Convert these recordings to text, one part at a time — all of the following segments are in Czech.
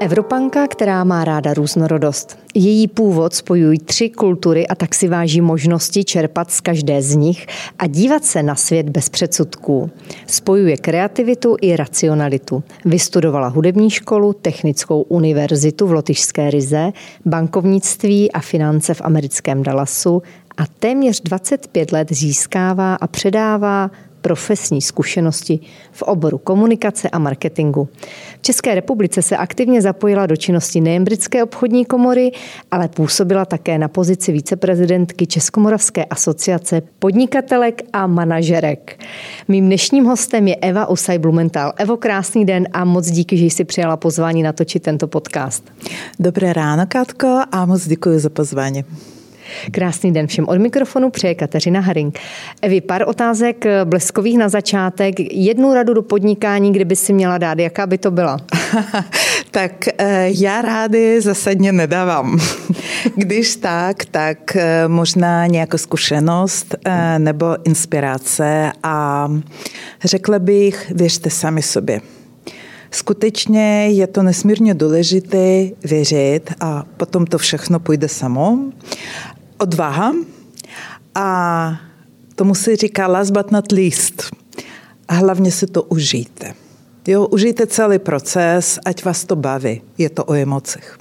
Evropanka, která má ráda různorodost. Její původ spojují tři kultury a tak si váží možnosti čerpat z každé z nich a dívat se na svět bez předsudků. Spojuje kreativitu i racionalitu. Vystudovala hudební školu, technickou univerzitu v Lotyšské Rize, bankovnictví a finance v americkém Dallasu a téměř 25 let získává a předává profesní zkušenosti v oboru komunikace a marketingu. V České republice se aktivně zapojila do činnosti nejen britské obchodní komory, ale působila také na pozici viceprezidentky Českomoravské asociace podnikatelek a manažerek. Mým dnešním hostem je Eva Usaj Blumenthal. Evo, krásný den a moc díky, že jsi přijala pozvání natočit tento podcast. Dobré ráno, Katko, a moc děkuji za pozvání. Krásný den všem od mikrofonu přeje Kateřina Haring. Evi, pár otázek bleskových na začátek. Jednu radu do podnikání, kdyby si měla dát, jaká by to byla? tak eh, já rády zásadně nedávám. Když tak, tak eh, možná nějakou zkušenost eh, nebo inspirace a řekla bych, věřte sami sobě. Skutečně je to nesmírně důležité věřit a potom to všechno půjde samo odvaha a tomu se říká last but not least. A hlavně si to užijte. Jo, užijte celý proces, ať vás to baví. Je to o emocích.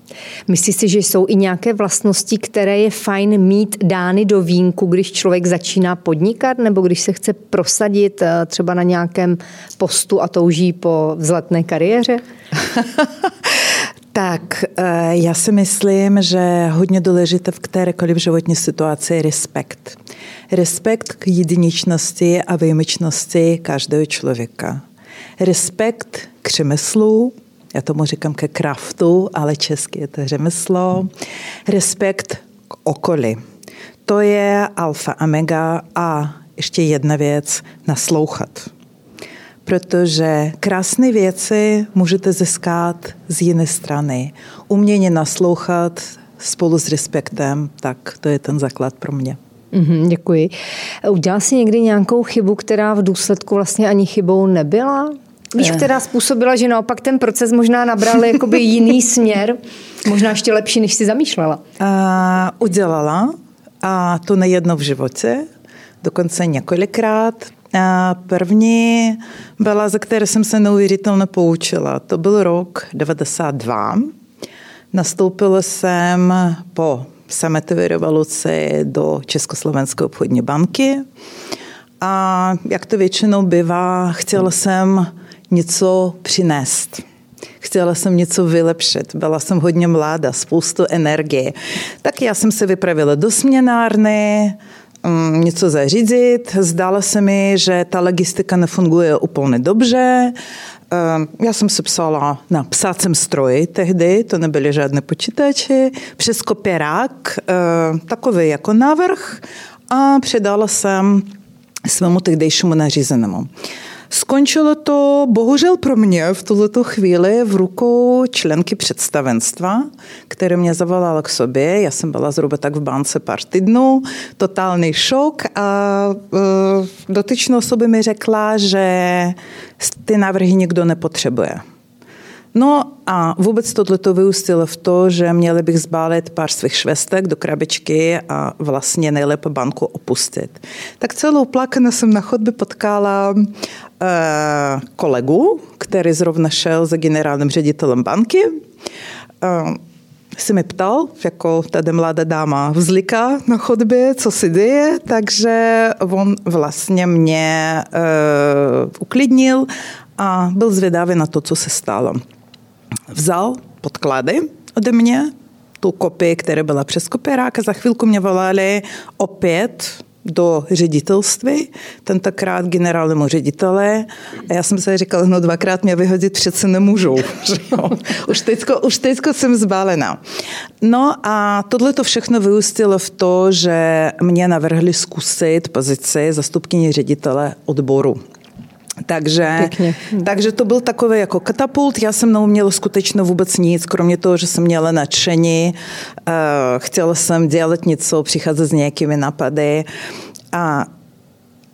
Myslíš si, že jsou i nějaké vlastnosti, které je fajn mít dány do vínku, když člověk začíná podnikat, nebo když se chce prosadit eh, třeba na nějakém postu a touží po vzletné kariéře? Tak, eh, já si myslím, že hodně důležité v kterékoliv životní situaci je respekt. Respekt k jedinečnosti a výjimečnosti každého člověka. Respekt k řemeslu, já tomu říkám ke kraftu, ale česky je to řemeslo. Respekt k okolí. To je alfa, omega a ještě jedna věc, naslouchat protože krásné věci můžete získat z jiné strany. Umění naslouchat spolu s respektem, tak to je ten základ pro mě. Mm-hmm, děkuji. Udělal jsi někdy nějakou chybu, která v důsledku vlastně ani chybou nebyla? Víš, která způsobila, že naopak ten proces možná nabral jakoby jiný směr, možná ještě lepší, než si zamýšlela? Uh, udělala a to nejedno v životě, dokonce několikrát. První byla, za které jsem se neuvěřitelně poučila. To byl rok 92. Nastoupila jsem po sametové revoluci do Československé obchodní banky a jak to většinou bývá, chtěla jsem něco přinést. Chtěla jsem něco vylepšit. Byla jsem hodně mladá, spoustu energie. Tak já jsem se vypravila do směnárny, Mm, něco zařídit. Zdálo se mi, že ta logistika nefunguje úplně dobře. Ehm, já jsem se psala na psacím stroji tehdy, to nebyly žádné počítače, přes kopírák, ehm, takový jako návrh a předala jsem svému tehdejšímu nařízenému. Skončilo to bohužel pro mě v tuto chvíli v rukou členky představenstva, které mě zavolala k sobě. Já jsem byla zhruba tak v bance pár týdnů, totální šok a uh, dotyčná osoba mi řekla, že ty návrhy nikdo nepotřebuje. No a vůbec tohle to vyústilo v to, že měli bych zbálit pár svých švestek do krabičky a vlastně nejlépe banku opustit. Tak celou plakanou jsem na chodbě potkala Eh, kolegu, který zrovna šel za generálním ředitelem banky. Eh, se mi ptal, jako tady mladá dáma vzliká na chodbě, co se děje, takže on vlastně mě uh, uklidnil a byl zvědavý na to, co se stalo. Vzal podklady ode mě, tu kopii, která byla přes kopírák a za chvilku mě volali opět do ředitelství, tentokrát generálnímu ředitele. A já jsem se říkala, no dvakrát mě vyhodit přece nemůžou. už, teďko, už teďko jsem zbalená. No a tohle to všechno vyústilo v to, že mě navrhli zkusit pozici zastupkyně ředitele odboru takže, takže to byl takový jako katapult. Já jsem neuměla skutečně vůbec nic, kromě toho, že jsem měla nadšení. Uh, chtěla jsem dělat něco, přicházet s nějakými napady. A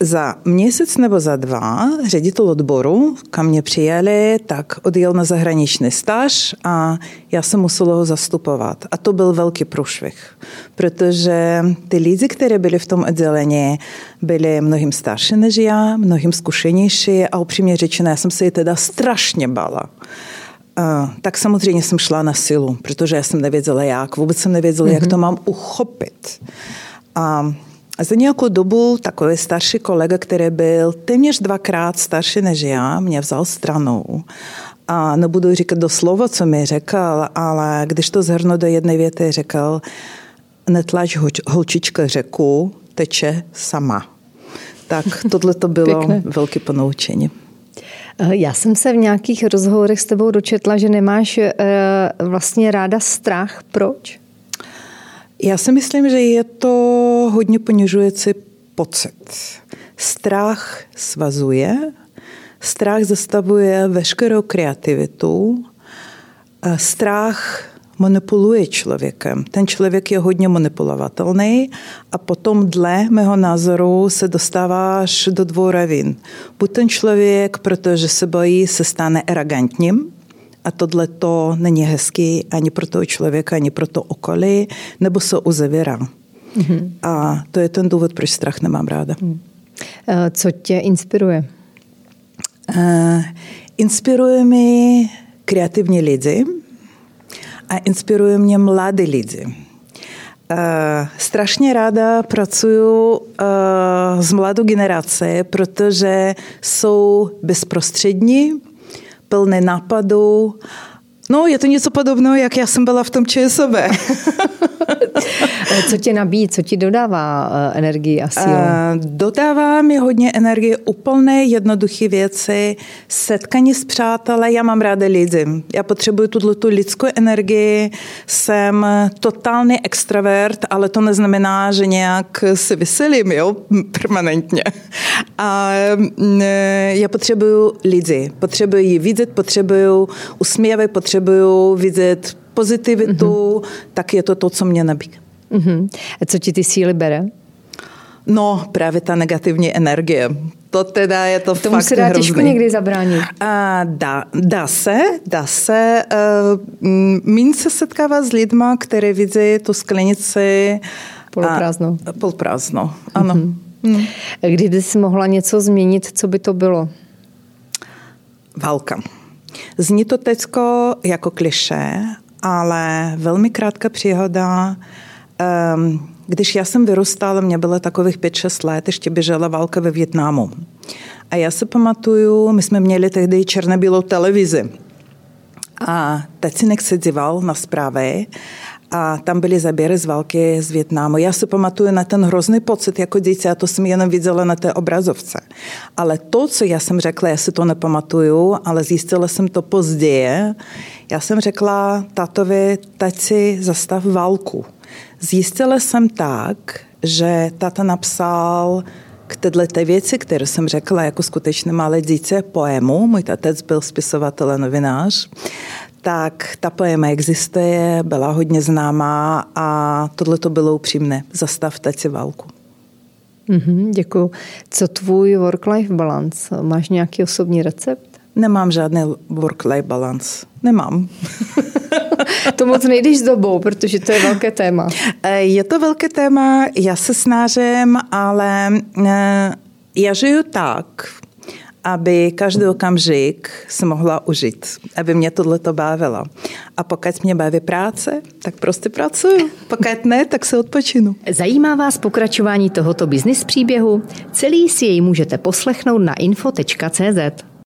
za měsíc nebo za dva ředitel odboru, kam mě přijeli, tak odjel na zahraniční stáž a já jsem musela ho zastupovat. A to byl velký průšvih, protože ty lidi, které byli v tom oddělení, byli mnohým starší než já, mnohým zkušenější a upřímně řečeno, já jsem se je teda strašně bala. Uh, tak samozřejmě jsem šla na silu, protože já jsem nevěděla jak, vůbec jsem nevěděla, mm-hmm. jak to mám uchopit. A za nějakou dobu takový starší kolega, který byl téměř dvakrát starší než já, mě vzal stranou. A nebudu říkat doslova, co mi řekl, ale když to zhrnu do jedné věty, řekl, netlač holčička řeku, teče sama. Tak tohle to bylo Pěkné. velké ponaučení. Eh, já jsem se v nějakých rozhovorech s tebou dočetla, že nemáš eh, vlastně ráda strach. Proč? Já si myslím, že je to hodně ponižující pocit. Strach svazuje, strach zastavuje veškerou kreativitu, strach manipuluje člověkem. Ten člověk je hodně manipulovatelný a potom dle mého názoru se dostáváš do dvou ravin. Buď ten člověk, protože se bojí, se stane arrogantním, a tohle to není hezký ani pro toho člověka, ani pro to okolí, nebo se uzavírá. Mm-hmm. A to je ten důvod, proč strach nemám ráda. Mm. Co tě inspiruje? Uh, inspiruje mi kreativní lidi a inspiruje mě mladí lidi. Uh, strašně ráda pracuju uh, s mladou generací, protože jsou bezprostřední, plné nápadů. No, je to něco podobného, jak já jsem byla v tom ČSOB. co tě nabíjí, co ti dodává eh, energii a sílu? Uh, dodává mi hodně energie úplné jednoduché věci, setkání s přáteli, já mám ráda lidi. Já potřebuji tuto tu lidskou energii, jsem totální extravert, ale to neznamená, že nějak se vyselím, jo, permanentně. A mm, já potřebuju lidi, potřebuji ji vidět, potřebuju usměvy, potřebuju vidět pozitivitu, mm-hmm. tak je to to, co mě nabíjí. Mm-hmm. A co ti ty síly bere? No, právě ta negativní energie. To teda je to Tomu fakt se dá hrozný. těžko někdy zabránit. A dá, dá se, dá se. Uh, míň se setkává s lidma, které vidí tu sklenici poloprázdnou. poloprázdnou, ano. Mm-hmm. Mm. Kdyby jsi mohla něco změnit, co by to bylo? Válka. Zní to teďko jako kliše, ale velmi krátká příhoda. Um, když já jsem vyrůstala, mě bylo takových 5-6 let, ještě běžela válka ve Větnamu. A já se pamatuju, my jsme měli tehdy černobílou televizi. A tatínek se díval na zprávy a tam byly zaběry z války z Větnamu. Já si pamatuju na ten hrozný pocit jako dítě a to jsem jenom viděla na té obrazovce. Ale to, co já jsem řekla, já si to nepamatuju, ale zjistila jsem to později. Já jsem řekla tatovi, tati, zastav válku. Zjistila jsem tak, že tata napsal k této věci, kterou jsem řekla jako skutečně malé dítě, poemu. Můj tatec byl spisovatel a novinář tak ta poema existuje, byla hodně známá a tohle to bylo upřímné. Zastavte si válku. Mm-hmm, děkuji. Co tvůj work-life balance? Máš nějaký osobní recept? Nemám žádný work-life balance. Nemám. to moc nejdeš s dobou, protože to je velké téma. Eh, je to velké téma, já se snažím, ale eh, já žiju tak, aby každý okamžik se mohla užít, aby mě tohle to bavilo. A pokud mě baví práce, tak prostě pracuju. Pokud ne, tak se odpočinu. Zajímá vás pokračování tohoto biznis příběhu? Celý si jej můžete poslechnout na info.cz.